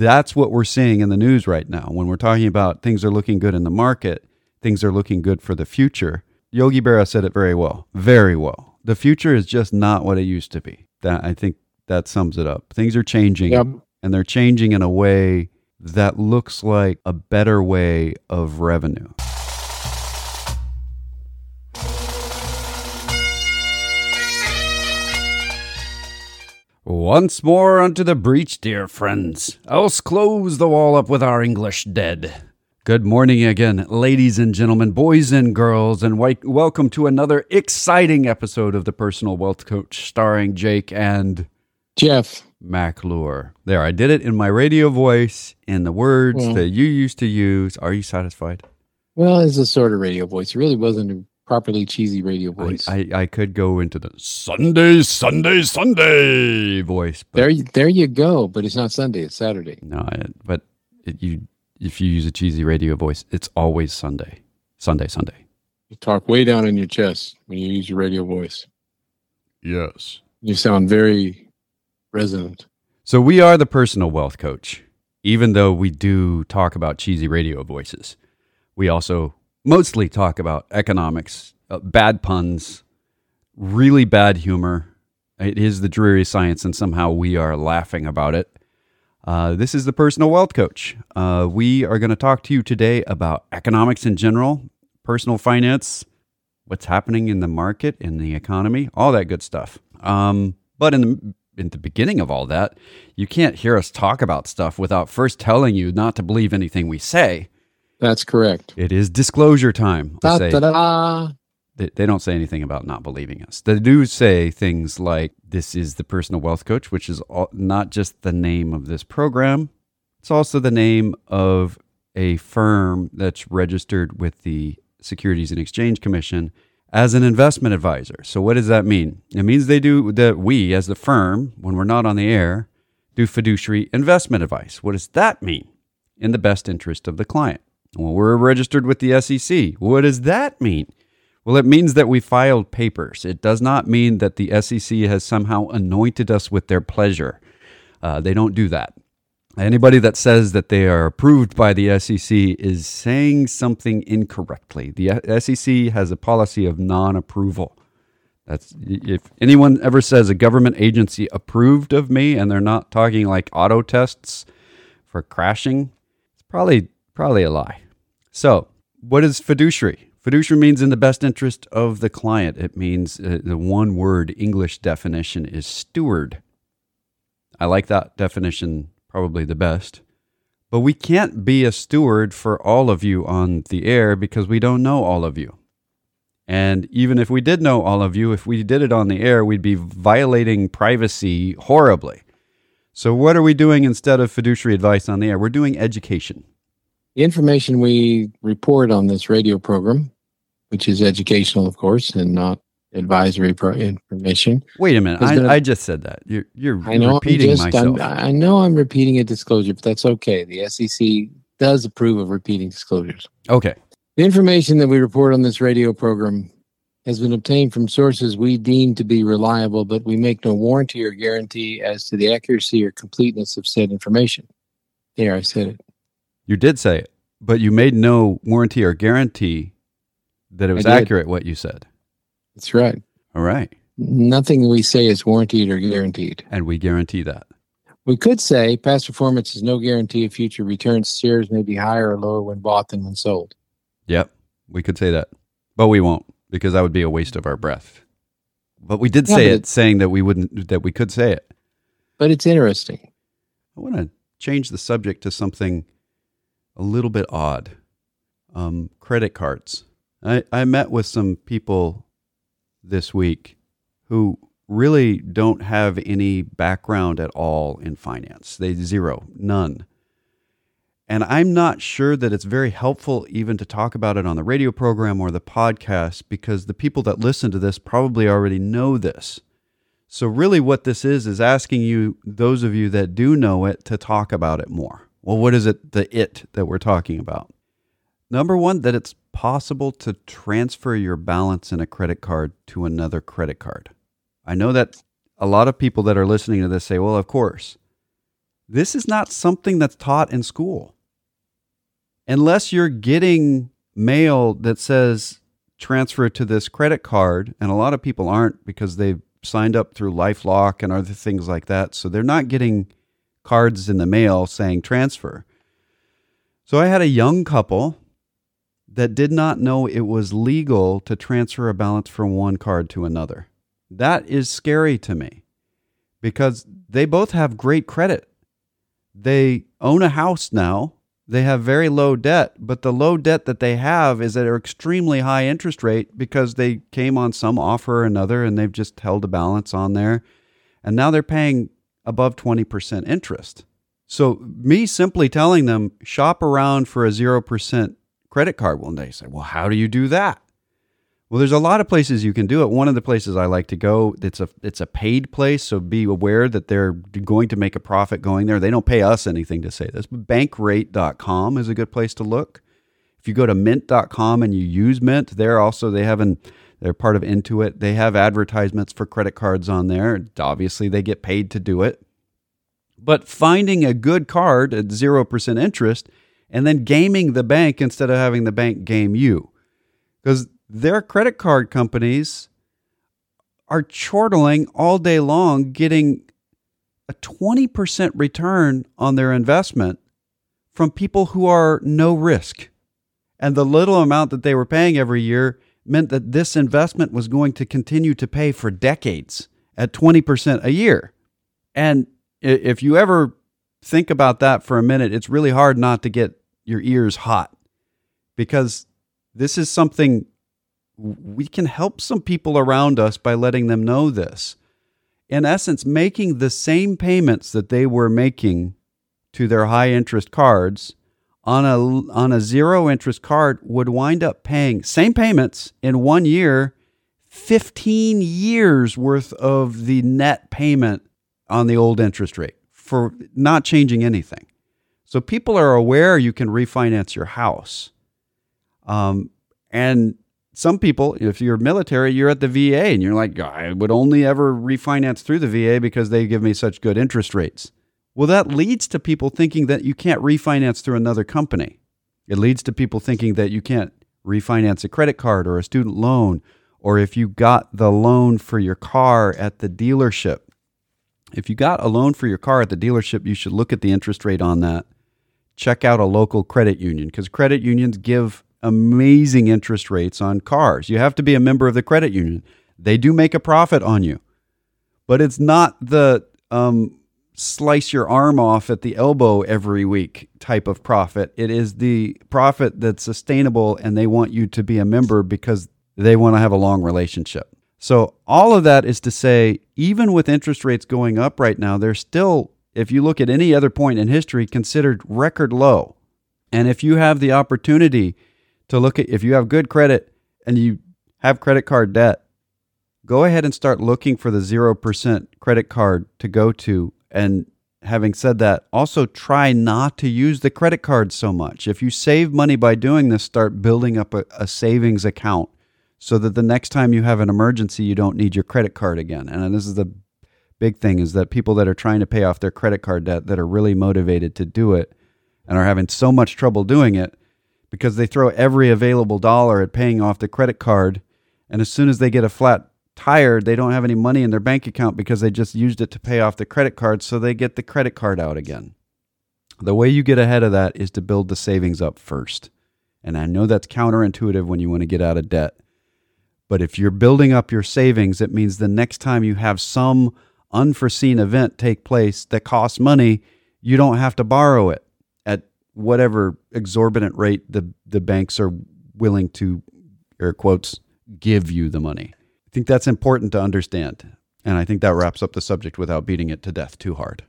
that's what we're seeing in the news right now. When we're talking about things are looking good in the market, things are looking good for the future. Yogi Berra said it very well, very well. The future is just not what it used to be. That I think that sums it up. Things are changing, Yep. and they're changing in a way that looks like a better way of revenue. Once more unto the breach, dear friends, else close the wall up with our English dead. Good morning again, ladies and gentlemen, boys and girls, and welcome to another exciting episode of the Personal Wealth Coach starring Jake and Jeff, McClure. There, I did it in my radio voice in the words Well- that you used to use. Are you satisfied? well, it's a sort of radio voice. It really wasn't properly cheesy radio voice. I, I could go into the Sunday, Sunday, Sunday voice, but there, you- there you go. But it's not Sunday; it's Saturday. No, I, but it, you if you use a cheesy radio voice, it's always Sunday, Sunday, Sunday. You talk way down in your chest when you use your radio voice. Yes. You sound very resonant. So we are the personal wealth coach, even though we do talk about cheesy radio voices. We also mostly talk about economics, uh, bad puns, really bad humor. It is the dreary science, and somehow we are laughing about it. Uh, this is the personal wealth coach. Uh, we are going to talk to you today about economics in general, personal finance, what's happening in the market, in the economy, all that good stuff. Um, but in the in the beginning of all that, you can't hear us talk about stuff without first telling you not to believe anything we say. That's correct. It is disclosure time. They say- they, they don't say anything about not believing us. They do say things like, This is the personal wealth coach, which is all, not just the name of this program, it's also the name of a firm that's registered with the Securities and Exchange Commission as an investment advisor. So, what does that mean? It means they do that we, as the firm, when we're not on the air, do fiduciary investment advice. What does that mean? In the best interest of the client. Well, we're registered with the SEC. What does that mean? Well, it means that we filed papers. It does not mean that the SEC has somehow anointed us with their pleasure. Uh, they don't do that. Anybody that says that they are approved by the SEC is saying something incorrectly. The SEC has a policy of non approval. That's if anyone ever says a government agency approved of me and they're not talking like auto tests for crashing, it's probably probably a lie. So, what is fiduciary? Fiduciary means in the best interest of the client. It means uh, the one word English definition is steward. I like that definition probably the best. But we can't be a steward for all of you on the air because we don't know all of you. And even if we did know all of you, if we did it on the air, we'd be violating privacy horribly. So, what are we doing instead of fiduciary advice on the air? We're doing education. The information we report on this radio program, which is educational, of course, and not advisory pro- information. Wait a minute. Been a- I, I just said that. You're, you're I know. I'm repeating just, I'm- myself. I know I'm repeating a disclosure, but that's okay. The SEC does approve of repeating disclosures. okay. The information that we report on this radio program has been obtained from sources we deem to be reliable, but we make no warranty or guarantee as to the accuracy or completeness of said information. There, I said it. You did say it, but you made no warranty or guarantee that it was accurate what you said. That's right. All right. Nothing we say is warranted or guaranteed. And we guarantee that. We could say past performance is no guarantee of future returns. Shares may be higher or lower when bought than when sold. Yep. We could say that. But we won't because that would be a waste of our breath. But we did Yeah, say it saying that we wouldn't that we could say it. But it's interesting. I want to change the subject to something a little bit odd. Um, credit cards. I, I met with some people this week who really don't have any background at all in finance. They zero, none. And I'm not sure that it's very helpful even to talk about it on the radio program or the podcast because the people that listen to this probably already know this. So, really, what this is, is asking you, those of you that do know it, to talk about it more. Well, what is it, the it that we're talking about? Number one, that it's possible to transfer your balance in a credit card to another credit card. I know that a lot of people that are listening to this say, well, of course. This is not something that's taught in school. Unless you're getting mail that says transfer to this credit card, and a lot of people aren't because they've signed up through Lifelock and other things like that. So they're not getting cards in the mail saying transfer. So I had a young couple that did not know it was legal to transfer a balance from one card to another. That is scary to me because they both have great credit. They own a house now. They have very low debt, but the low debt that they have is at an extremely high interest rate because they came on some offer or another and they've just held a balance on there. And now they're paying above 20% interest. So, me simply telling them shop around for a 0% credit card one day, say, well, how do you do that? Well, there's a lot of places you can do it. One of the places I like to go, it's a it's a paid place, so be aware that they're going to make a profit going there. They don't pay us anything to say this. But bankrate.com is a good place to look. If you go to mint.com and you use Mint, they're also they have an they're part of Intuit. They have advertisements for credit cards on there. Obviously, they get paid to do it. But finding a good card at 0% interest and then gaming the bank instead of having the bank game you. Because their credit card companies are chortling all day long, getting a 20% return on their investment from people who are no risk. And the little amount that they were paying every year meant that this investment was going to continue to pay for decades at 20% a year. And if you ever think about that for a minute, it's really hard not to get your ears hot because this is something we can help some people around us by letting them know this. In essence, making the same payments that they were making to their high interest cards on a on a zero interest card would wind up paying same payments in one year 15 years worth of the net payment on the old interest rate for not changing anything. So people are aware you can refinance your house. Um, and some people, if you're military, you're at the VA and you're like, I would only ever refinance through the VA because they give me such good interest rates. Well, that leads to people thinking that you can't refinance through another company. It leads to people thinking that you can't refinance a credit card or a student loan, or if you got the loan for your car at the dealership. If you got a loan for your car at the dealership, you should look at the interest rate on that. Check out a local credit union because credit unions give amazing interest rates on cars. You have to be a member of the credit union. They do make a profit on you, but it's not the um, slice your arm off at the elbow every week type of profit. It is the profit that's sustainable, and they want you to be a member because they want to have a long relationship. So, all of that is to say, even with interest rates going up right now, they're still, if you look at any other point in history, considered record low. And if you have the opportunity to look at if you have good credit and you have credit card debt, go ahead and start looking for the 0% credit card to go to. And having said that, also try not to use the credit card so much. If you save money by doing this, start building up a, a savings account so that the next time you have an emergency, you don't need your credit card again. And this is the big thing is that people that are trying to pay off their credit card debt that are really motivated to do it and are having so much trouble doing it because they throw every available dollar at paying off the credit card. And as soon as they get a flat tire, they don't have any money in their bank account because they just used it to pay off the credit card. So they get the credit card out again. The way you get ahead of that is to build the savings up first. And I know that's counterintuitive when you want to get out of debt. But if you're building up your savings, it means the next time you have some unforeseen event take place that costs money, you don't have to borrow it at whatever exorbitant rate the the banks are willing to air quotes give you the money. I think that's important to understand. And I think that wraps up the subject without beating it to death too hard.